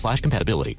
slash compatibility.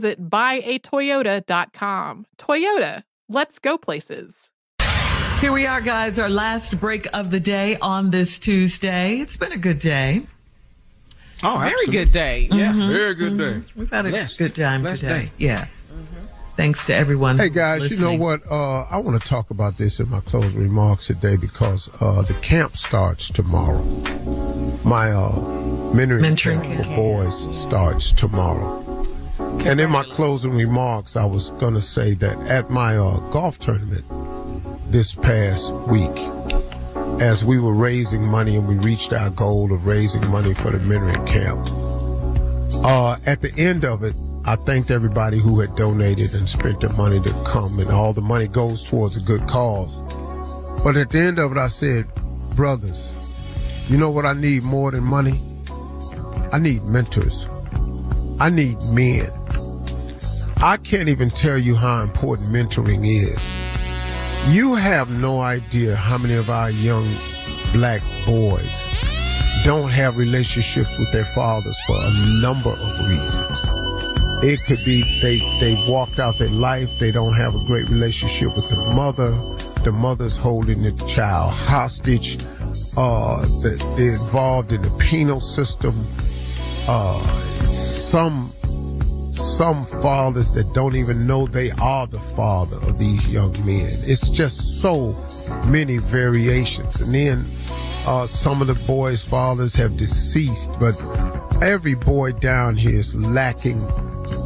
buyatoyota.com. Toyota, let's go places. Here we are, guys, our last break of the day on this Tuesday. It's been a good day. Oh, very absolutely. good day. Yeah. Mm-hmm. Very good day. Mm-hmm. We've had a Blessed. good time Blessed today. Day. Yeah. Mm-hmm. Thanks to everyone. Hey guys, listening. you know what? Uh, I want to talk about this in my closing remarks today because uh, the camp starts tomorrow. My uh, mentoring, mentoring camp, camp for boys starts tomorrow. And in my closing remarks, I was going to say that at my uh, golf tournament this past week, as we were raising money and we reached our goal of raising money for the mentoring camp, uh, at the end of it, I thanked everybody who had donated and spent their money to come, and all the money goes towards a good cause. But at the end of it, I said, brothers, you know what I need more than money? I need mentors. I need men. I can't even tell you how important mentoring is. You have no idea how many of our young black boys don't have relationships with their fathers for a number of reasons. It could be they, they walked out their life, they don't have a great relationship with the mother, the mother's holding the child hostage, uh, they're involved in the penal system, uh, some some fathers that don't even know they are the father of these young men. It's just so many variations. And then uh, some of the boys' fathers have deceased, but every boy down here is lacking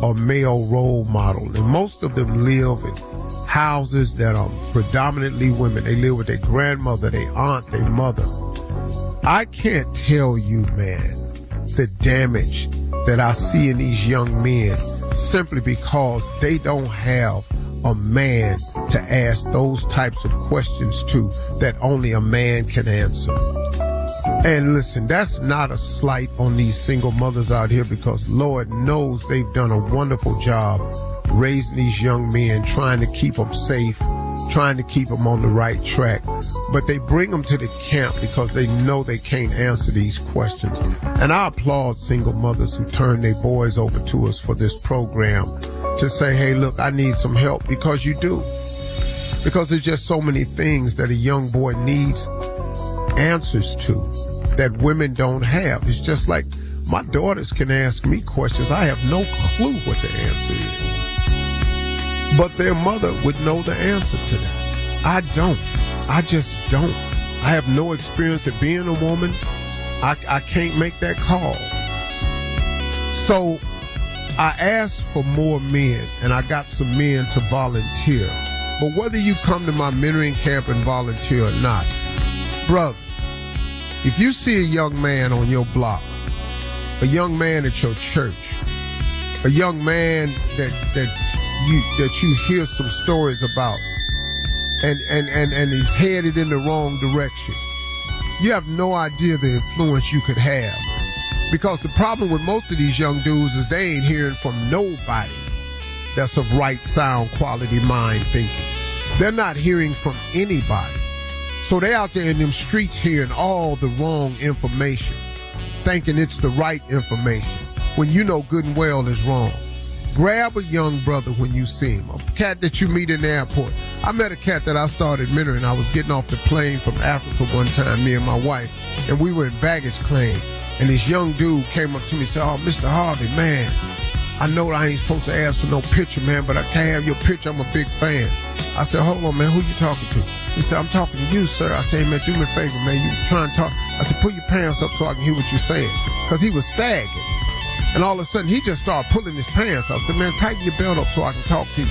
a male role model. And most of them live in houses that are predominantly women. They live with their grandmother, their aunt, their mother. I can't tell you, man, the damage that I see in these young men simply because they don't have a man to ask those types of questions to that only a man can answer. And listen, that's not a slight on these single mothers out here because Lord knows they've done a wonderful job raising these young men, trying to keep them safe, trying to keep them on the right track. But they bring them to the camp because they know they can't answer these questions. And I applaud single mothers who turn their boys over to us for this program to say, hey, look, I need some help because you do. Because there's just so many things that a young boy needs answers to that women don't have. It's just like my daughters can ask me questions. I have no clue what the answer is but their mother would know the answer to that. I don't. I just don't. I have no experience of being a woman. I, I can't make that call. So I asked for more men, and I got some men to volunteer. But whether you come to my mentoring camp and volunteer or not, brother, if you see a young man on your block, a young man at your church, a young man that that you that you hear some stories about, and and and and he's headed in the wrong direction, you have no idea the influence you could have. Because the problem with most of these young dudes is they ain't hearing from nobody that's of right, sound, quality mind thinking. They're not hearing from anybody. So they out there in them streets hearing all the wrong information, thinking it's the right information, when you know good and well is wrong. Grab a young brother when you see him, a cat that you meet in the airport. I met a cat that I started mentoring. I was getting off the plane from Africa one time, me and my wife, and we were in baggage claim. And this young dude came up to me and said, Oh, Mr. Harvey, man, I know I ain't supposed to ask for no picture, man, but I can't have your picture. I'm a big fan. I said, hold on, man, who you talking to? He said, I'm talking to you, sir. I said, man, do me a favor, man. You trying to talk? I said, put your pants up so I can hear what you're saying. Cause he was sagging. And all of a sudden, he just started pulling his pants up. I said, man, tighten your belt up so I can talk to you.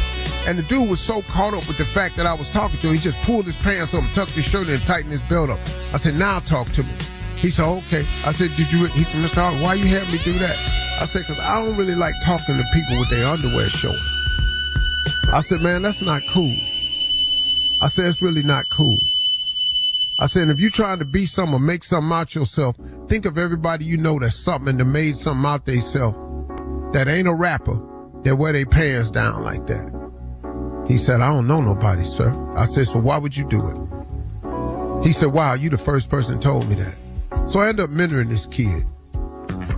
And the dude was so caught up with the fact that I was talking to him, he just pulled his pants up, tucked his shirt in, and tightened his belt up. I said, now talk to me. He said, okay. I said, did you, he said, Mr. Hart, why you have me do that? I said, cause I don't really like talking to people with their underwear showing. I said, man, that's not cool. I said, it's really not cool. I said, if you're trying to be something or make something out yourself, think of everybody you know that's something that made something out themselves that ain't a rapper that wear their pants down like that. He said, I don't know nobody, sir. I said, so why would you do it? He said, wow, you the first person told me that. So I ended up mentoring this kid.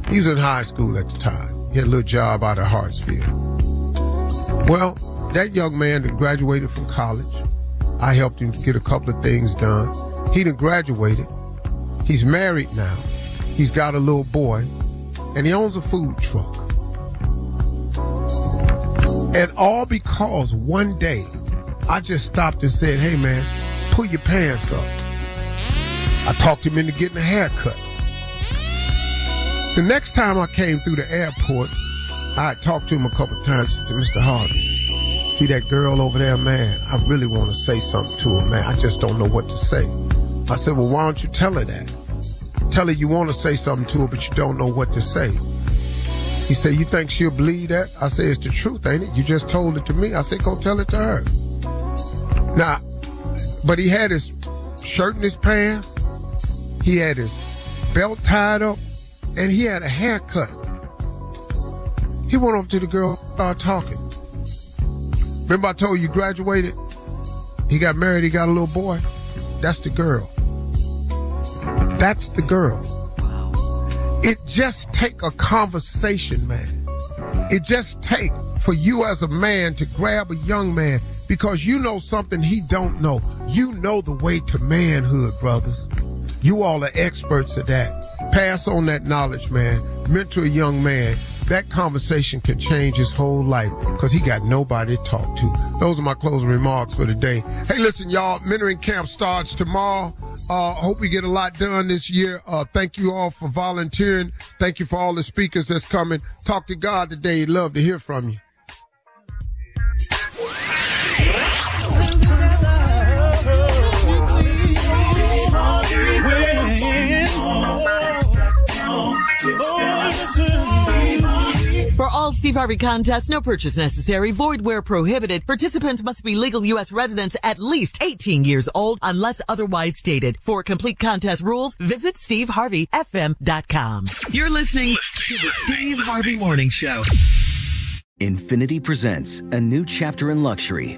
He was in high school at the time. He had a little job out of Hartsfield. Well, that young man that graduated from college, I helped him get a couple of things done. He done graduated. He's married now. He's got a little boy, and he owns a food truck. And all because one day I just stopped and said, hey man, pull your pants up. I talked him into getting a haircut. The next time I came through the airport, I talked to him a couple times. He said, Mr. Harvey, see that girl over there, man? I really want to say something to her, man. I just don't know what to say. I said, well, why don't you tell her that? Tell her you want to say something to her, but you don't know what to say. He said, you think she'll believe that? I said, it's the truth, ain't it? You just told it to me. I said, go tell it to her. Now, but he had his shirt in his pants. He had his belt tied up and he had a haircut. He went over to the girl, started talking. Remember I told you graduated? He got married, he got a little boy. That's the girl. That's the girl. It just take a conversation, man. It just take for you as a man to grab a young man because you know something he don't know. You know the way to manhood, brothers. You all are experts at that. Pass on that knowledge, man. Mentor a young man. That conversation can change his whole life because he got nobody to talk to. Those are my closing remarks for today. Hey, listen, y'all, mentoring camp starts tomorrow. Uh, hope we get a lot done this year. Uh, thank you all for volunteering. Thank you for all the speakers that's coming. Talk to God today. He'd love to hear from you. Steve Harvey contest, no purchase necessary, void where prohibited. Participants must be legal U.S. residents at least 18 years old unless otherwise stated. For complete contest rules, visit SteveHarveyFM.com. You're listening to the Steve Harvey Morning Show. Infiniti presents a new chapter in luxury,